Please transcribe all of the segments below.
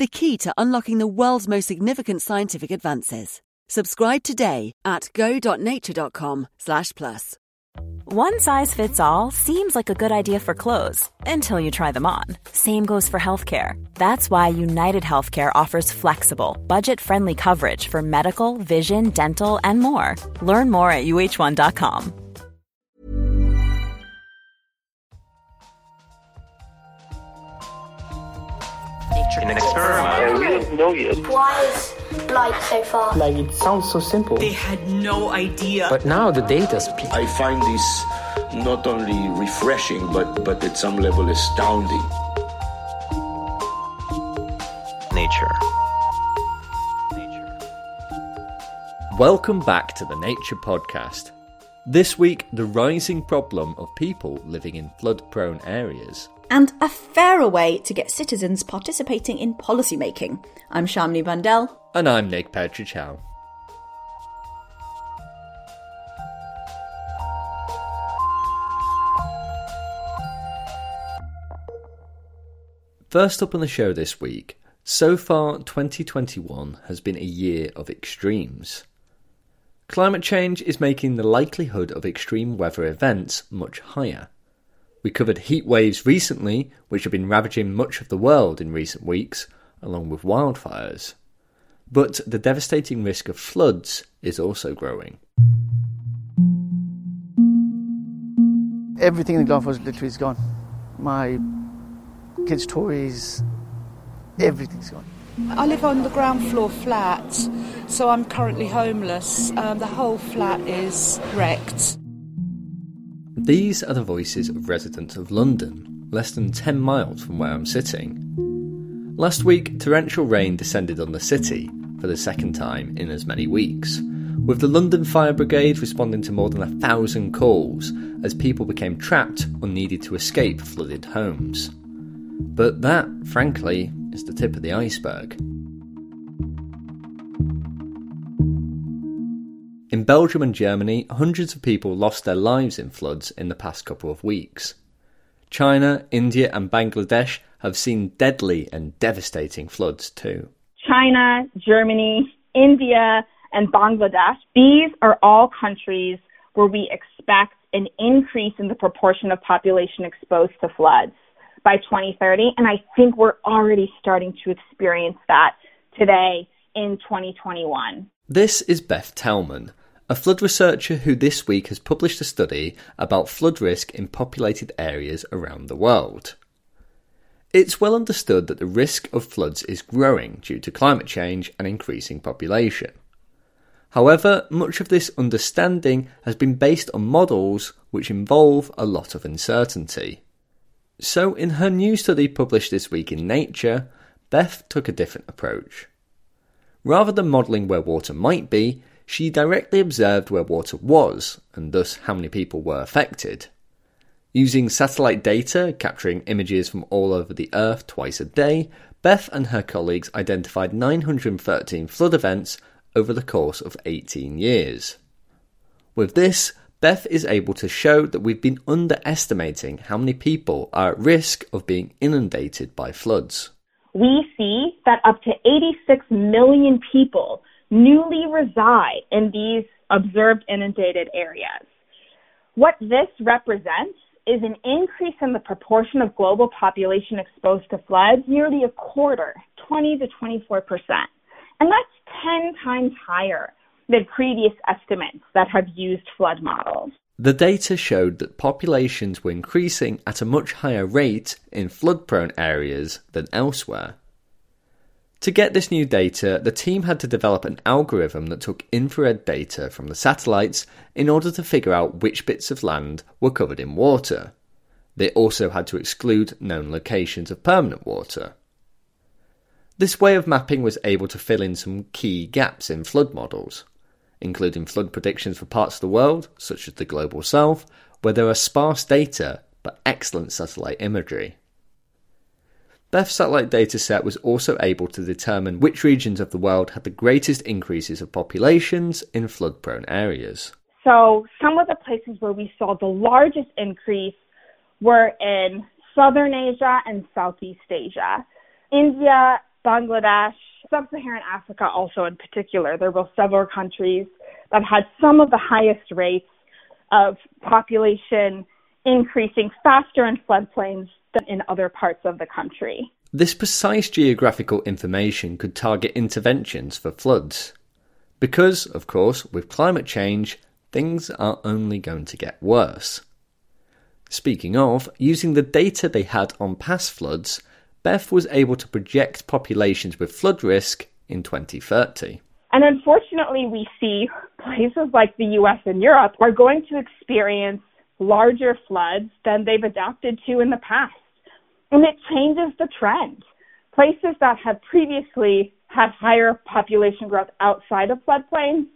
the key to unlocking the world's most significant scientific advances. Subscribe today at go.nature.com/plus. One size fits all seems like a good idea for clothes until you try them on. Same goes for healthcare. That's why United Healthcare offers flexible, budget-friendly coverage for medical, vision, dental, and more. Learn more at uh1.com. in an experiment. we don't know yet. Why is light so far? Like it sounds so simple. They had no idea. But now the data speaks. I find this not only refreshing, but, but at some level astounding. Nature. Welcome back to the Nature Podcast. This week, the rising problem of people living in flood prone areas. And a fairer way to get citizens participating in policymaking. I'm Shamini Bundell. And I'm Nick Petric Howe. First up on the show this week, so far 2021 has been a year of extremes. Climate change is making the likelihood of extreme weather events much higher. We covered heat waves recently, which have been ravaging much of the world in recent weeks, along with wildfires. But the devastating risk of floods is also growing. Everything in the Gulf was literally is gone. My kids' toys, everything's gone. I live on the ground floor flat, so I'm currently homeless. Um, the whole flat is wrecked. These are the voices of residents of London, less than 10 miles from where I'm sitting. Last week, torrential rain descended on the city for the second time in as many weeks, with the London Fire Brigade responding to more than a thousand calls as people became trapped or needed to escape flooded homes. But that, frankly, is the tip of the iceberg. In Belgium and Germany, hundreds of people lost their lives in floods in the past couple of weeks. China, India, and Bangladesh have seen deadly and devastating floods too. China, Germany, India, and Bangladesh, these are all countries where we expect an increase in the proportion of population exposed to floods by 2030. And I think we're already starting to experience that today in 2021. This is Beth Tellman, a flood researcher who this week has published a study about flood risk in populated areas around the world. It's well understood that the risk of floods is growing due to climate change and increasing population. However, much of this understanding has been based on models which involve a lot of uncertainty. So, in her new study published this week in Nature, Beth took a different approach. Rather than modelling where water might be, she directly observed where water was, and thus how many people were affected. Using satellite data, capturing images from all over the Earth twice a day, Beth and her colleagues identified 913 flood events over the course of 18 years. With this, Beth is able to show that we've been underestimating how many people are at risk of being inundated by floods. We see that up to 86 million people newly reside in these observed inundated areas. What this represents is an increase in the proportion of global population exposed to floods, nearly a quarter, 20 to 24 percent. And that's 10 times higher than previous estimates that have used flood models. The data showed that populations were increasing at a much higher rate in flood prone areas than elsewhere. To get this new data, the team had to develop an algorithm that took infrared data from the satellites in order to figure out which bits of land were covered in water. They also had to exclude known locations of permanent water. This way of mapping was able to fill in some key gaps in flood models, including flood predictions for parts of the world, such as the global south, where there are sparse data but excellent satellite imagery. Beth's satellite dataset was also able to determine which regions of the world had the greatest increases of populations in flood prone areas. So, some of the places where we saw the largest increase were in Southern Asia and Southeast Asia. India, Bangladesh, Sub Saharan Africa, also in particular. There were several countries that had some of the highest rates of population increasing faster in floodplains than in other parts of the country. This precise geographical information could target interventions for floods. Because, of course, with climate change, things are only going to get worse. Speaking of, using the data they had on past floods, Beth was able to project populations with flood risk in 2030. And unfortunately, we see places like the US and Europe are going to experience larger floods than they've adapted to in the past. And it changes the trend. Places that have previously had higher population growth outside of floodplains,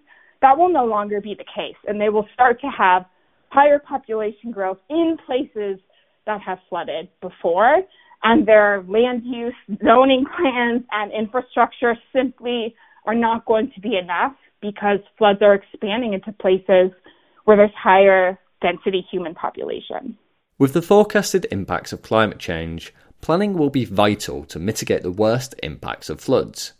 that will no longer be the case. And they will start to have higher population growth in places that have flooded before. And their land use, zoning plans, and infrastructure simply are not going to be enough because floods are expanding into places where there's higher density human population. With the forecasted impacts of climate change, planning will be vital to mitigate the worst impacts of floods.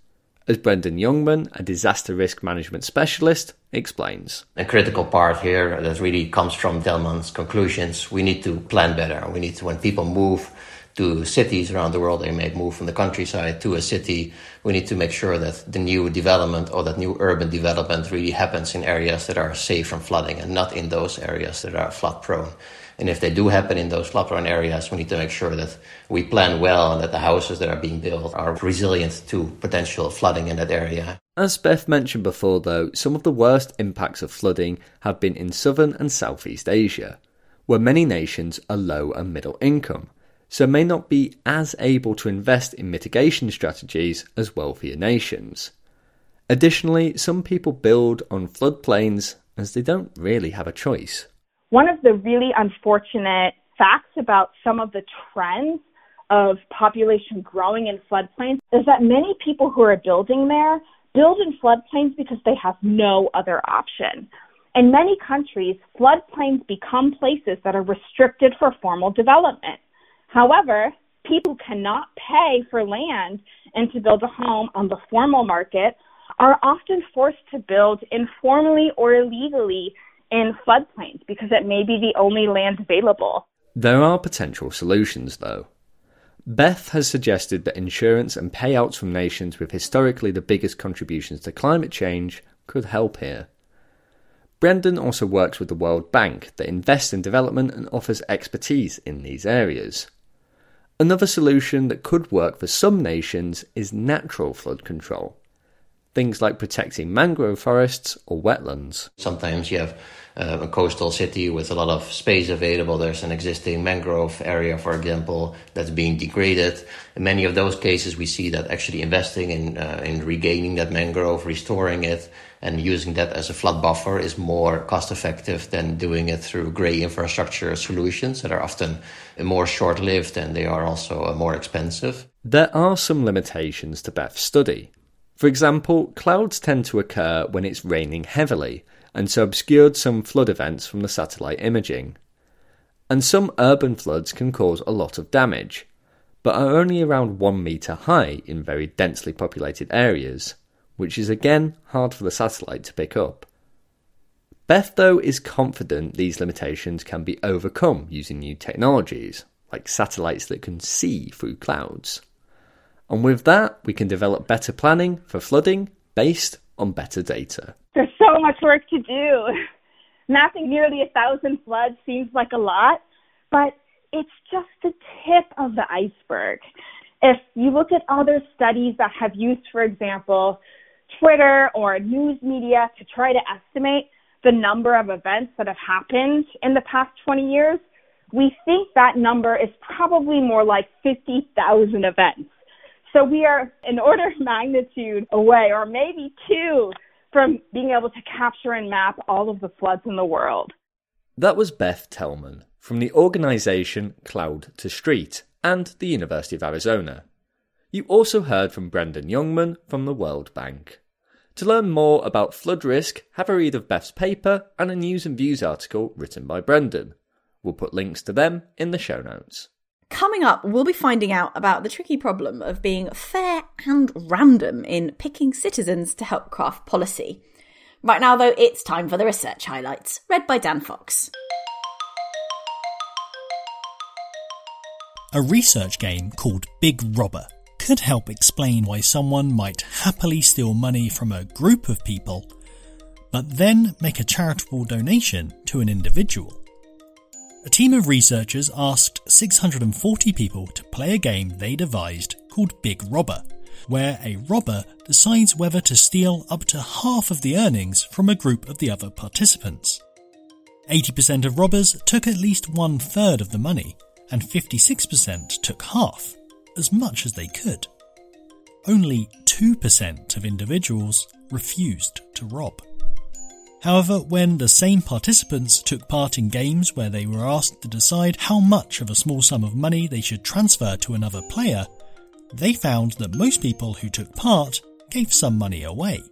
As Brendan Jongman, a disaster risk management specialist, explains. A critical part here that really comes from Tellman's conclusions we need to plan better. We need to, when people move, to cities around the world. They may move from the countryside to a city. We need to make sure that the new development or that new urban development really happens in areas that are safe from flooding and not in those areas that are flood prone. And if they do happen in those flood prone areas, we need to make sure that we plan well and that the houses that are being built are resilient to potential flooding in that area. As Beth mentioned before, though, some of the worst impacts of flooding have been in southern and southeast Asia, where many nations are low and middle income so may not be as able to invest in mitigation strategies as wealthier nations. Additionally, some people build on floodplains as they don't really have a choice. One of the really unfortunate facts about some of the trends of population growing in floodplains is that many people who are building there build in floodplains because they have no other option. In many countries, floodplains become places that are restricted for formal development. However, people cannot pay for land and to build a home on the formal market are often forced to build informally or illegally in floodplains because it may be the only land available. There are potential solutions, though. Beth has suggested that insurance and payouts from nations with historically the biggest contributions to climate change could help here. Brendan also works with the World Bank that invests in development and offers expertise in these areas. Another solution that could work for some nations is natural flood control. Things like protecting mangrove forests or wetlands. Sometimes you have uh, a coastal city with a lot of space available. There's an existing mangrove area, for example, that's being degraded. In many of those cases, we see that actually investing in, uh, in regaining that mangrove, restoring it, and using that as a flood buffer is more cost effective than doing it through grey infrastructure solutions that are often more short lived and they are also uh, more expensive. There are some limitations to Beth's study. For example, clouds tend to occur when it's raining heavily, and so obscured some flood events from the satellite imaging. And some urban floods can cause a lot of damage, but are only around one metre high in very densely populated areas which is again hard for the satellite to pick up. Beth, though, is confident these limitations can be overcome using new technologies, like satellites that can see through clouds. And with that, we can develop better planning for flooding based on better data. There's so much work to do. Mapping nearly a thousand floods seems like a lot, but it's just the tip of the iceberg. If you look at other studies that have used, for example, Twitter or news media to try to estimate the number of events that have happened in the past 20 years, we think that number is probably more like 50,000 events. So we are an order of magnitude away, or maybe two, from being able to capture and map all of the floods in the world. That was Beth Tellman from the organisation Cloud to Street and the University of Arizona. You also heard from Brendan Jongman from the World Bank. To learn more about flood risk, have a read of Beth's paper and a news and views article written by Brendan. We'll put links to them in the show notes. Coming up, we'll be finding out about the tricky problem of being fair and random in picking citizens to help craft policy. Right now, though, it's time for the research highlights, read by Dan Fox. A research game called Big Robber could help explain why someone might happily steal money from a group of people, but then make a charitable donation to an individual. A team of researchers asked 640 people to play a game they devised called Big Robber, where a robber decides whether to steal up to half of the earnings from a group of the other participants. 80% of robbers took at least one third of the money, and 56% took half, as much as they could. Only 2% of individuals refused to rob. However, when the same participants took part in games where they were asked to decide how much of a small sum of money they should transfer to another player, they found that most people who took part gave some money away.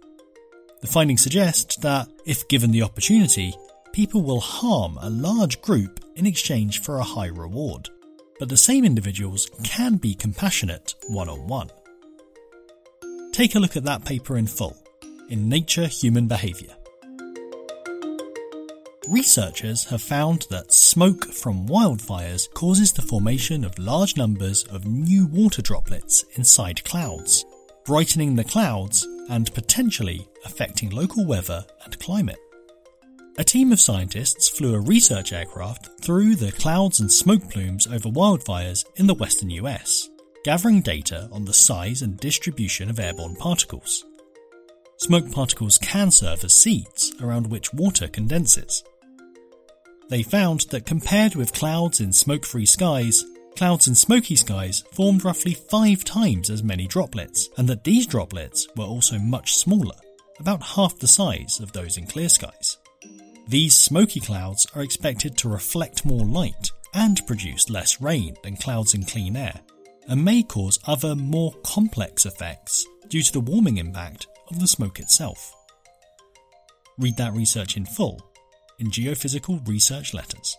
The findings suggest that, if given the opportunity, people will harm a large group in exchange for a high reward. But the same individuals can be compassionate one on one. Take a look at that paper in full in Nature Human Behaviour. Researchers have found that smoke from wildfires causes the formation of large numbers of new water droplets inside clouds, brightening the clouds and potentially affecting local weather and climate. A team of scientists flew a research aircraft through the clouds and smoke plumes over wildfires in the western US, gathering data on the size and distribution of airborne particles. Smoke particles can serve as seeds around which water condenses. They found that compared with clouds in smoke free skies, clouds in smoky skies formed roughly five times as many droplets, and that these droplets were also much smaller, about half the size of those in clear skies. These smoky clouds are expected to reflect more light and produce less rain than clouds in clean air, and may cause other more complex effects due to the warming impact of the smoke itself. Read that research in full in Geophysical Research Letters.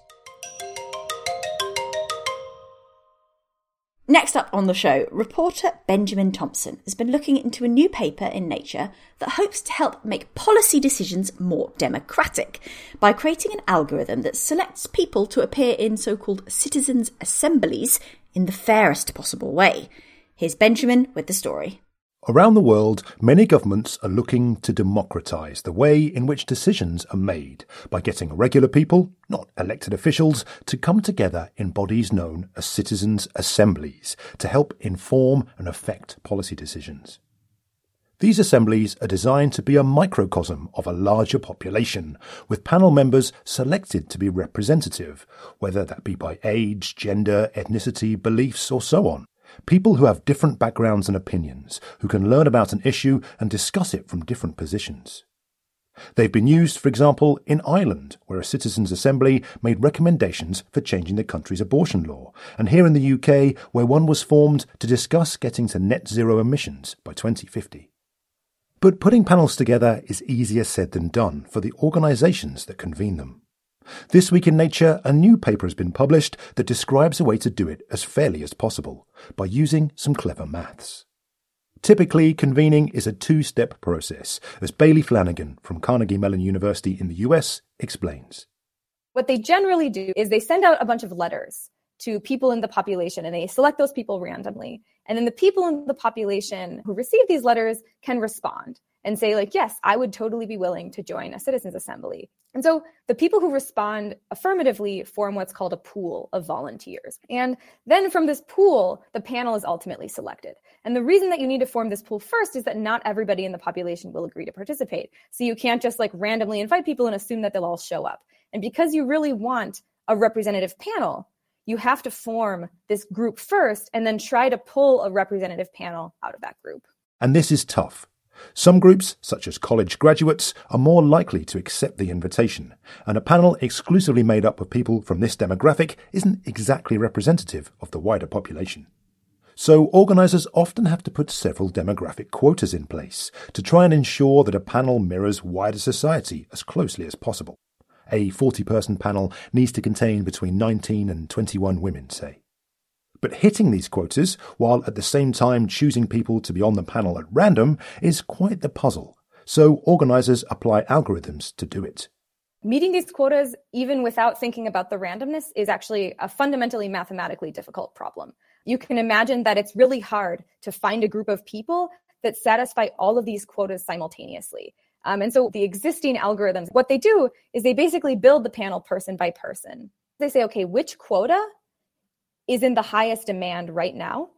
Next up on the show, reporter Benjamin Thompson has been looking into a new paper in Nature that hopes to help make policy decisions more democratic by creating an algorithm that selects people to appear in so called citizens' assemblies in the fairest possible way. Here's Benjamin with the story. Around the world, many governments are looking to democratise the way in which decisions are made by getting regular people, not elected officials, to come together in bodies known as citizens' assemblies to help inform and affect policy decisions. These assemblies are designed to be a microcosm of a larger population, with panel members selected to be representative, whether that be by age, gender, ethnicity, beliefs, or so on. People who have different backgrounds and opinions, who can learn about an issue and discuss it from different positions. They've been used, for example, in Ireland, where a citizens' assembly made recommendations for changing the country's abortion law, and here in the UK, where one was formed to discuss getting to net zero emissions by 2050. But putting panels together is easier said than done for the organisations that convene them. This week in Nature, a new paper has been published that describes a way to do it as fairly as possible by using some clever maths. Typically, convening is a two step process, as Bailey Flanigan from Carnegie Mellon University in the US explains. What they generally do is they send out a bunch of letters to people in the population and they select those people randomly. And then the people in the population who receive these letters can respond and say, like, yes, I would totally be willing to join a citizens' assembly. And so the people who respond affirmatively form what's called a pool of volunteers. And then from this pool, the panel is ultimately selected. And the reason that you need to form this pool first is that not everybody in the population will agree to participate. So you can't just like randomly invite people and assume that they'll all show up. And because you really want a representative panel, you have to form this group first and then try to pull a representative panel out of that group. And this is tough. Some groups, such as college graduates, are more likely to accept the invitation, and a panel exclusively made up of people from this demographic isn't exactly representative of the wider population. So organisers often have to put several demographic quotas in place to try and ensure that a panel mirrors wider society as closely as possible. A 40 person panel needs to contain between 19 and 21 women, say. But hitting these quotas, while at the same time choosing people to be on the panel at random, is quite the puzzle. So organisers apply algorithms to do it. Meeting these quotas, even without thinking about the randomness, is actually a fundamentally mathematically difficult problem. You can imagine that it's really hard to find a group of people that satisfy all of these quotas simultaneously. Um, and so the existing algorithms, what they do is they basically build the panel person by person. They say, okay, which quota is in the highest demand right now?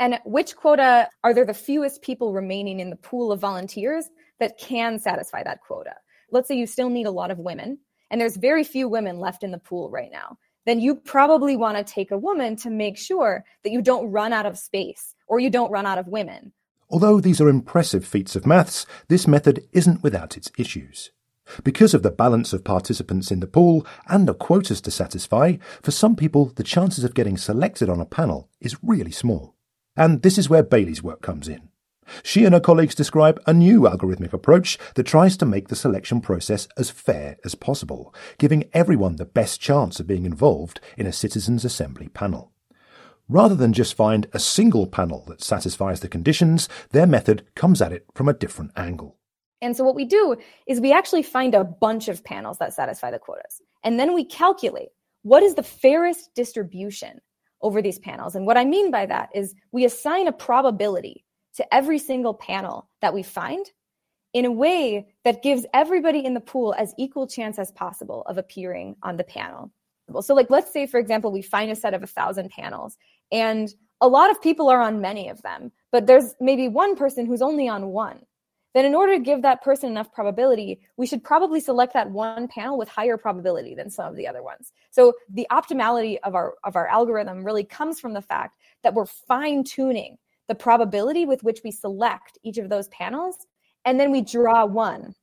And which quota are there the fewest people remaining in the pool of volunteers that can satisfy that quota? Let's say you still need a lot of women, and there's very few women left in the pool right now. Then you probably want to take a woman to make sure that you don't run out of space or you don't run out of women Although these are impressive feats of maths, this method isn't without its issues. Because of the balance of participants in the pool and the quotas to satisfy, for some people the chances of getting selected on a panel is really small. And this is where Bailey's work comes in. She and her colleagues describe a new algorithmic approach that tries to make the selection process as fair as possible, giving everyone the best chance of being involved in a citizens' assembly panel. Rather than just find a single panel that satisfies the conditions, their method comes at it from a different angle. And so what we do is we actually find a bunch of panels that satisfy the quotas. And then we calculate what is the fairest distribution over these panels. And what I mean by that is we assign a probability to every single panel that we find in a way that gives everybody in the pool as equal chance as possible of appearing on the panel. So, like, let's say, for example, we find a set of a thousand panels and a lot of people are on many of them, but there's maybe one person who's only on one. Then, in order to give that person enough probability, we should probably select that one panel with higher probability than some of the other ones. So, the optimality of our, of our algorithm really comes from the fact that we're fine tuning the probability with which we select each of those panels. And then we draw one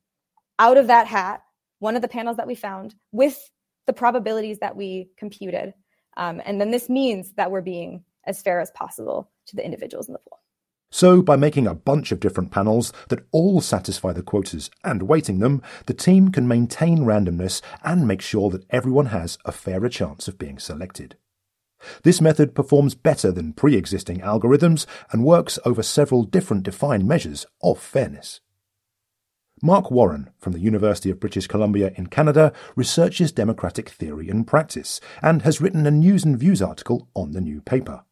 out of that hat, one of the panels that we found, with the probabilities that we computed. Um, and then this means that we're being as fair as possible to the individuals in the pool. So, by making a bunch of different panels that all satisfy the quotas and weighting them, the team can maintain randomness and make sure that everyone has a fairer chance of being selected. This method performs better than pre existing algorithms and works over several different defined measures of fairness. Mark Warren from the University of British Columbia in Canada researches democratic theory and practice and has written a News and Views article on the new paper.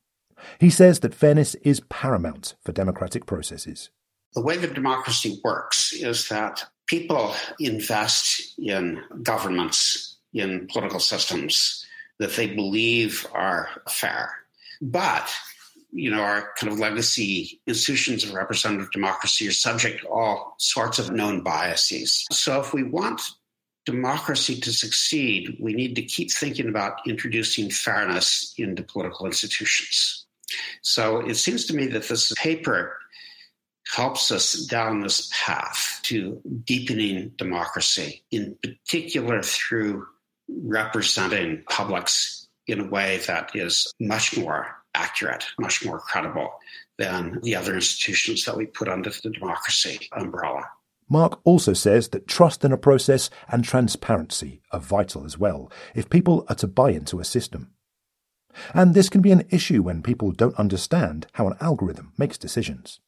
He says that fairness is paramount for democratic processes. The way that democracy works is that people invest in governments, in political systems that they believe are fair. But you know, our kind of legacy institutions of representative democracy are subject to all sorts of known biases. So if we want democracy to succeed, we need to keep thinking about introducing fairness into political institutions. So it seems to me that this paper helps us down this path to deepening democracy, in particular through representing publics in a way that is much more accurate, much more credible than the other institutions that we put under the democracy umbrella. Mark also says that trust in a process and transparency are vital as well if people are to buy into a system. And this can be an issue when people don't understand how an algorithm makes decisions.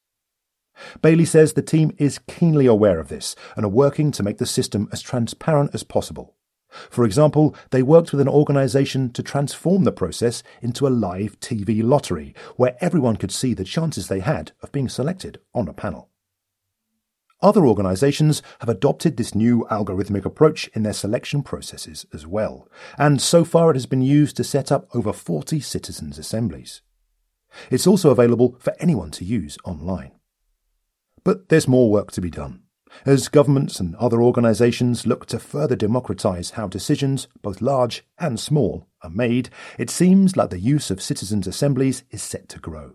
Bailey says the team is keenly aware of this and are working to make the system as transparent as possible. For example, they worked with an organisation to transform the process into a live TV lottery where everyone could see the chances they had of being selected on a panel. Other organisations have adopted this new algorithmic approach in their selection processes as well, and so far it has been used to set up over 40 citizens' assemblies. It's also available for anyone to use online. But there's more work to be done as governments and other organisations look to further democratise how decisions, both large and small, are made, it seems like the use of citizens' assemblies is set to grow.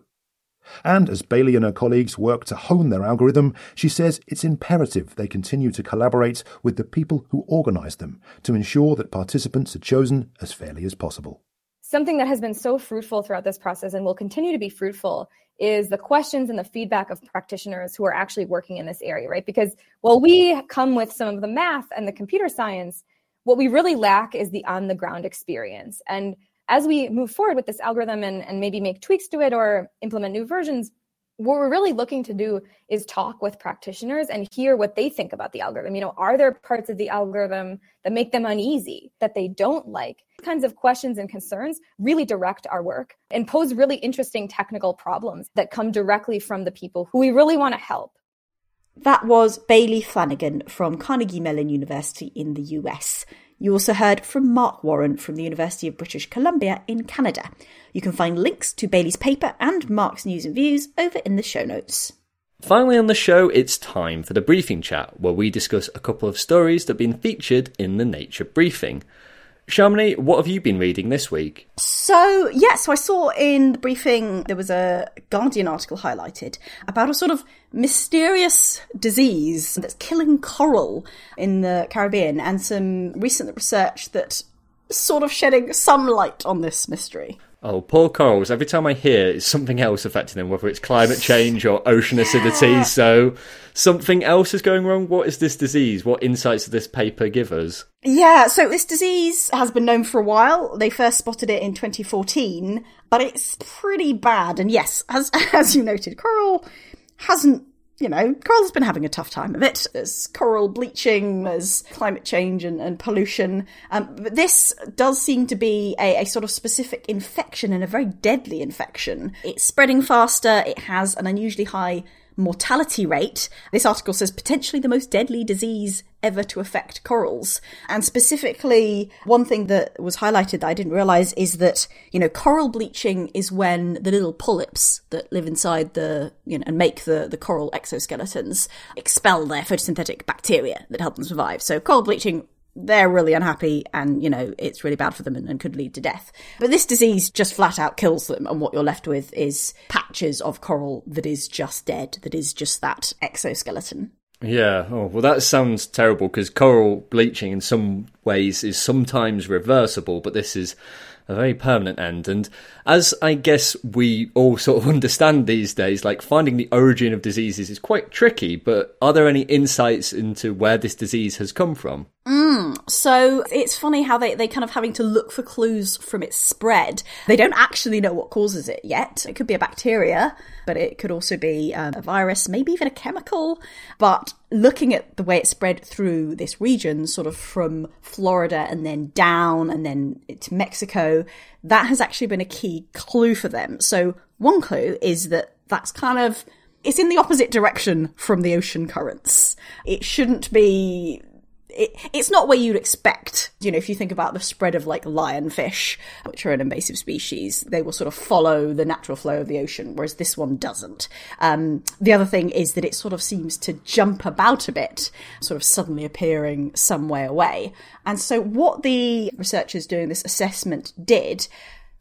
And as Bailey and her colleagues work to hone their algorithm, she says it's imperative they continue to collaborate with the people who organise them to ensure that participants are chosen as fairly as possible. Something that has been so fruitful throughout this process and will continue to be fruitful is the questions and the feedback of practitioners who are actually working in this area, right? Because while we come with some of the math and the computer science, what we really lack is the on the ground experience. And as we move forward with this algorithm and, and maybe make tweaks to it or implement new versions, what we're really looking to do is talk with practitioners and hear what they think about the algorithm. You know, are there parts of the algorithm that make them uneasy, that they don't like? kinds of questions and concerns really direct our work and pose really interesting technical problems that come directly from the people who we really want to help. That was Bailey Flanigan from Carnegie Mellon University in the US. You also heard from Mark Warren from the University of British Columbia in Canada. You can find links to Bailey's paper and Mark's news and views over in the show notes. Finally, on the show, it's time for the briefing chat, where we discuss a couple of stories that have been featured in the Nature briefing. Shamini, what have you been reading this week? So, yeah, so I saw in the briefing there was a Guardian article highlighted about a sort of mysterious disease that's killing coral in the Caribbean and some recent research that sort of shedding some light on this mystery. Oh, poor corals. Every time I hear it's something else affecting them, whether it's climate change or ocean acidity. So something else is going wrong. What is this disease? What insights does this paper give us? Yeah, so this disease has been known for a while. They first spotted it in 2014, but it's pretty bad. And yes, as, as you noted, coral hasn't you know, coral's been having a tough time of it. There's coral bleaching, there's climate change and, and pollution. Um, but this does seem to be a, a, sort of specific infection and a very deadly infection. It's spreading faster, it has an unusually high mortality rate. This article says potentially the most deadly disease ever to affect corals. And specifically, one thing that was highlighted that I didn't realize is that, you know, coral bleaching is when the little polyps that live inside the, you know, and make the, the coral exoskeletons expel their photosynthetic bacteria that help them survive. So coral bleaching they're really unhappy and, you know, it's really bad for them and, and, could lead to death. But this disease just flat out kills them, and what you're left with is patches of coral that is just dead, that is just that exoskeleton. Yeah, oh, well, that sounds terrible because coral bleaching in some ways is sometimes reversible, but this is a very permanent end. And as I guess we all sort of understand these days, like finding the origin of diseases is quite tricky, but are there any insights into where this disease has come from? Mm, so it's funny how they, they kind of having to look for clues from its spread. They don't actually know what causes it yet. It could be a bacteria, but it could also be um, a virus, maybe even a chemical. But looking at the way it spread through this region, sort of from Florida and then down and then to Mexico, that has actually been a key clue for them. So one clue is that that's kind of it's in the opposite direction from the ocean currents. It shouldn't be it, it's not where you'd expect. You know, if you think about the spread of like lionfish, which are an invasive species, they will sort of follow the natural flow of the ocean, whereas this one doesn't. Um, the other thing is that it sort of seems to jump about a bit, sort of suddenly appearing some way away. And so what the researchers doing this assessment did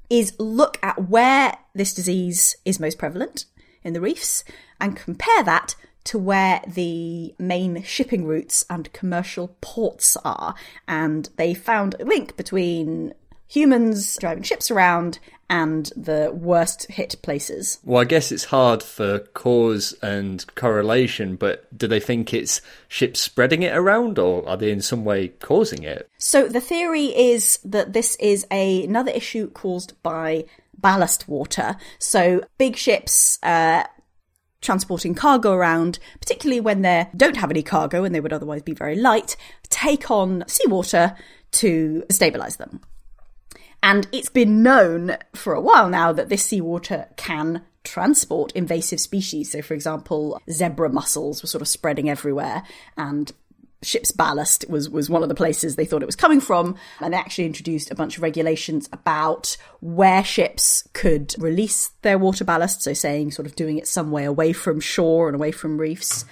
is look at where this disease is most prevalent in the reefs and compare that to where the main shipping routes and commercial ports are. And they found a link between humans driving ships around and the worst hit places. Well, I guess it's hard for cause and correlation, but do they think it's ships spreading it around or are they in some way causing it? So the theory is that this is a, another issue caused by ballast water. So big ships, uh, transporting cargo around, particularly when they don't have any cargo and they would otherwise be very light, take on seawater to stabilize them. And it's been known for a while now that this seawater can transport invasive species. So, for example, zebra mussels were sort of spreading everywhere, and ship's ballast was was one of the places they thought it was coming from and they actually introduced a bunch of regulations about where ships could release their water ballast so saying sort of doing it some way away from shore and away from reefs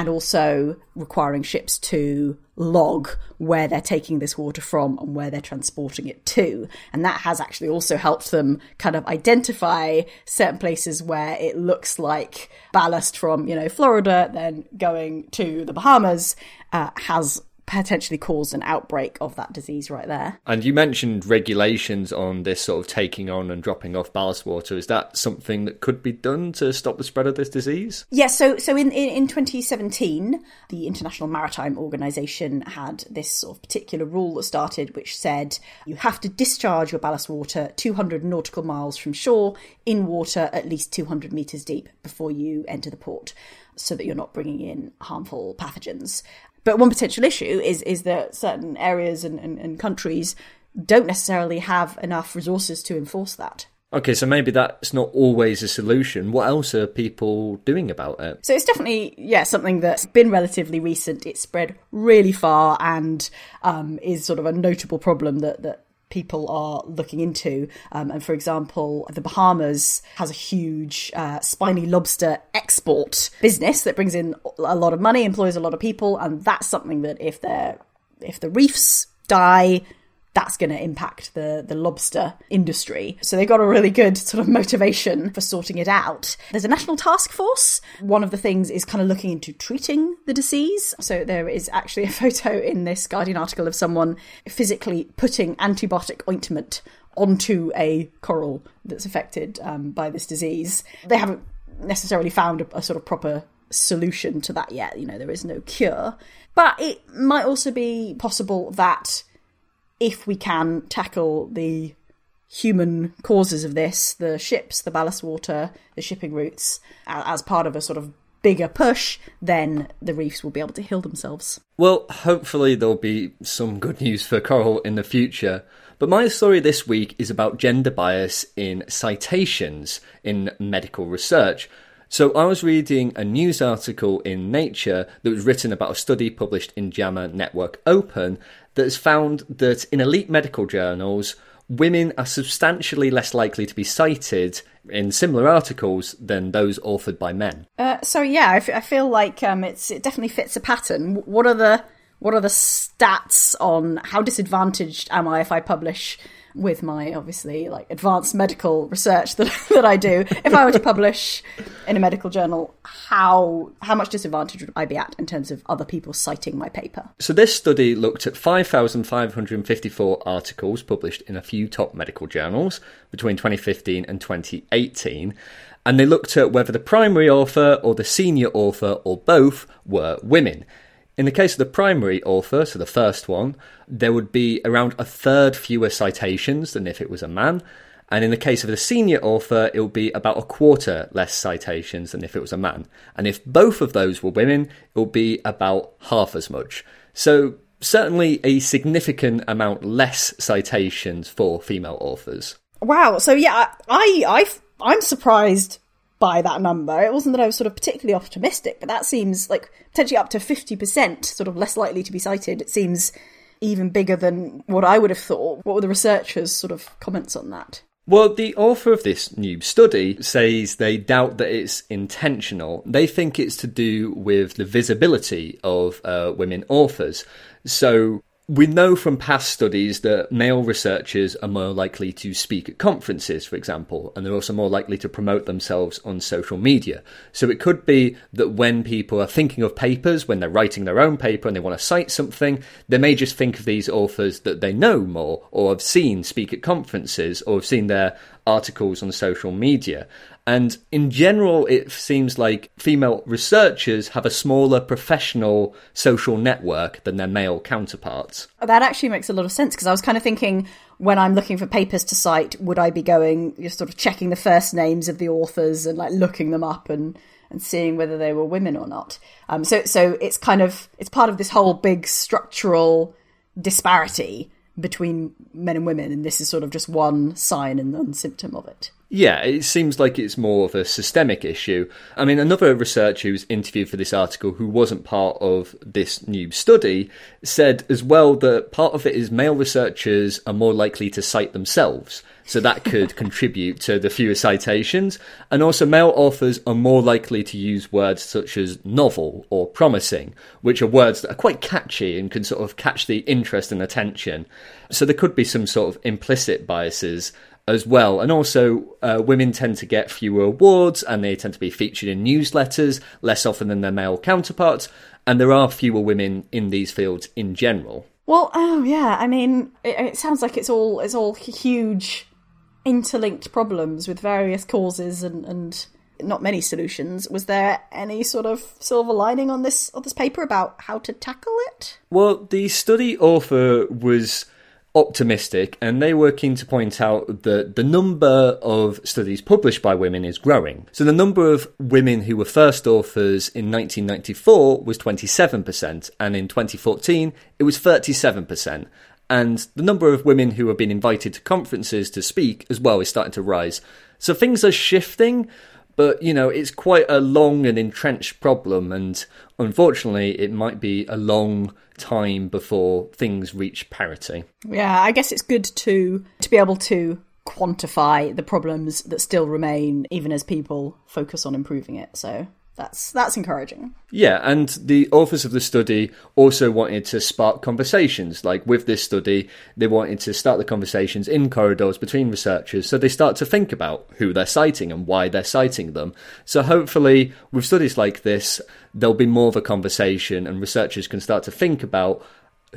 and also requiring ships to log where they're taking this water from and where they're transporting it to. And that has actually also helped them kind of identify certain places where it looks like ballast from, you know, Florida, then going to the Bahamas, uh, has potentially cause an outbreak of that disease right there. And you mentioned regulations on this sort of taking on and dropping off ballast water. Is that something that could be done to stop the spread of this disease? Yes, yeah, so so in, in, in 2017, the International Maritime Organization had this sort of particular rule that started which said you have to discharge your ballast water 200 nautical miles from shore in water at least 200 meters deep before you enter the port so that you're not bringing in harmful pathogens. But one potential issue is is that certain areas and, and, and countries don't necessarily have enough resources to enforce that. Okay, so maybe that's not always a solution. What else are people doing about it? So it's definitely, yeah, something that's been relatively recent. It's spread really far and um, is sort of a notable problem that, that people are looking into. Um, and for example, the Bahamas has a huge uh, spiny lobster export business that brings in a lot of money, employs a lot of people, and that's something that if they're if the reefs die, that's going to impact the, the lobster industry. So they've got a really good sort of motivation for sorting it out. There's a national task force. One of the things is kind of looking into treating the disease. So there is actually a photo in this Guardian article of someone physically putting antibiotic ointment onto a coral that's affected um, by this disease. They haven't necessarily found a, a sort of proper solution to that yet. You know, there is no cure. But it might also be possible that if we can tackle the human causes of this, the ships, the ballast water, the shipping routes, as part of a sort of bigger push, then the reefs will be able to heal themselves. Well, hopefully there'll be some good news for coral in the future. But my story this week is about gender bias in citations in medical research. So I was reading a news article in Nature that was written about a study published in JAMA Network Open that has found that in elite medical journals, women are substantially less likely to be cited in similar articles than those authored by men. Uh, so yeah, I, f- I feel like um, it's it definitely fits a pattern. What are the what are the stats on how disadvantaged am I if I publish with my obviously like advanced medical research that that I do, if I were to publish in a medical journal, how how much disadvantage would I be at in terms of other people citing my paper? So this study looked at 5,554 articles published in a few top medical journals between 2015 and 2018. And they looked at whether the primary author or the senior author or both were women. In the case of the primary author, so the first one, there would be around a third fewer citations than if it was a man. And in the case of the senior author, it would be about a quarter less citations than if it was a man. And if both of those were women, it would be about half as much. So, certainly a significant amount less citations for female authors. Wow. So, yeah, I, I, I'm surprised by that number. It wasn't that I was sort of particularly optimistic, but that seems like potentially up to 50% sort of less likely to be cited. It seems even bigger than what I would have thought. What were the researchers' sort of comments on that? Well, the author of this new study says they doubt that it's intentional. They think it's to do with the visibility of uh, women authors. So we know from past studies that male researchers are more likely to speak at conferences, for example, and they're also more likely to promote themselves on social media. So it could be that when people are thinking of papers, when they're writing their own paper and they want to cite something, they may just think of these authors that they know more or have seen speak at conferences or have seen their articles on social media. And in general, it seems like female researchers have a smaller professional social network than their male counterparts. That actually makes a lot of sense because I was kind of thinking when I'm looking for papers to cite, would I be going, just sort of checking the first names of the authors and like looking them up and and seeing whether they were women or not. Um, so so it's kind of it's part of this whole big structural disparity between men and women, and this is sort of just one sign and one symptom of it. Yeah, it seems like it's more of a systemic issue. I mean, another researcher who was interviewed for this article who wasn't part of this new study said as well that part of it is male researchers are more likely to cite themselves. So that could contribute to the fewer citations. And also, male authors are more likely to use words such as novel or promising, which are words that are quite catchy and can sort of catch the interest and attention. So there could be some sort of implicit biases as well. And also, uh, women tend to get fewer awards and they tend to be featured in newsletters less often than their male counterparts. And there are fewer women in these fields in general. Well, oh yeah, I mean, it, it sounds like it's all it's all huge, interlinked problems with various causes and and not many solutions. Was there any sort of silver lining on this on this paper about how to tackle it? Well, the study author was optimistic, and they were keen to point out that the number of studies published by women is growing. So the number of women who were first authors in 1994 was 27%, and in 2014 it was 37%. And the number of women who have been invited to conferences to speak as well is starting to rise. So things are shifting, but you know, it's quite a long and entrenched problem, and unfortunately, it might be a long time before things reach parity. Yeah, I guess it's good to to be able to quantify the problems that still remain even as people focus on improving it. So that's that's encouraging. Yeah, and the authors of the study also wanted to spark conversations. Like with this study, they wanted to start the conversations in corridors between researchers so they start to think about who they're citing and why they're citing them. So hopefully, with studies like this, there'll be more of a conversation and researchers can start to think about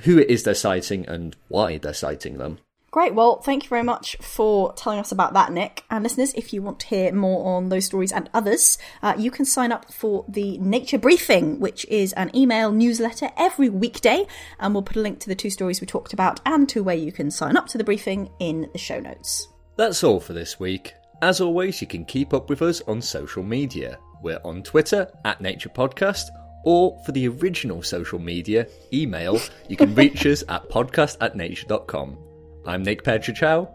who it is they're citing and why they're citing them. Great. Well, thank you very much for telling us about that, Nick. And listeners, if you want to hear more on those stories and others, uh, you can sign up for the Nature Briefing, which is an email newsletter every weekday. And we'll put a link to the two stories we talked about and to where you can sign up to the briefing in the show notes. That's all for this week. As always, you can keep up with us on social media. We're on Twitter at Nature Podcast or for the original social media, email, you can reach us at podcast at nature.com. I'm Nick Petric Howe.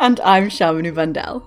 And I'm Shamini Bundell.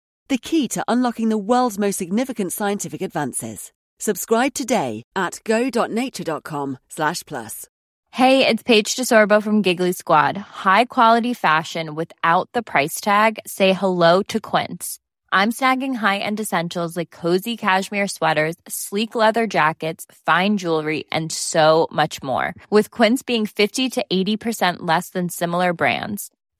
the key to unlocking the world's most significant scientific advances. Subscribe today at go.nature.com slash plus. Hey, it's Paige DeSorbo from Giggly Squad. High quality fashion without the price tag. Say hello to Quince. I'm snagging high-end essentials like cozy cashmere sweaters, sleek leather jackets, fine jewelry, and so much more. With Quince being 50 to 80% less than similar brands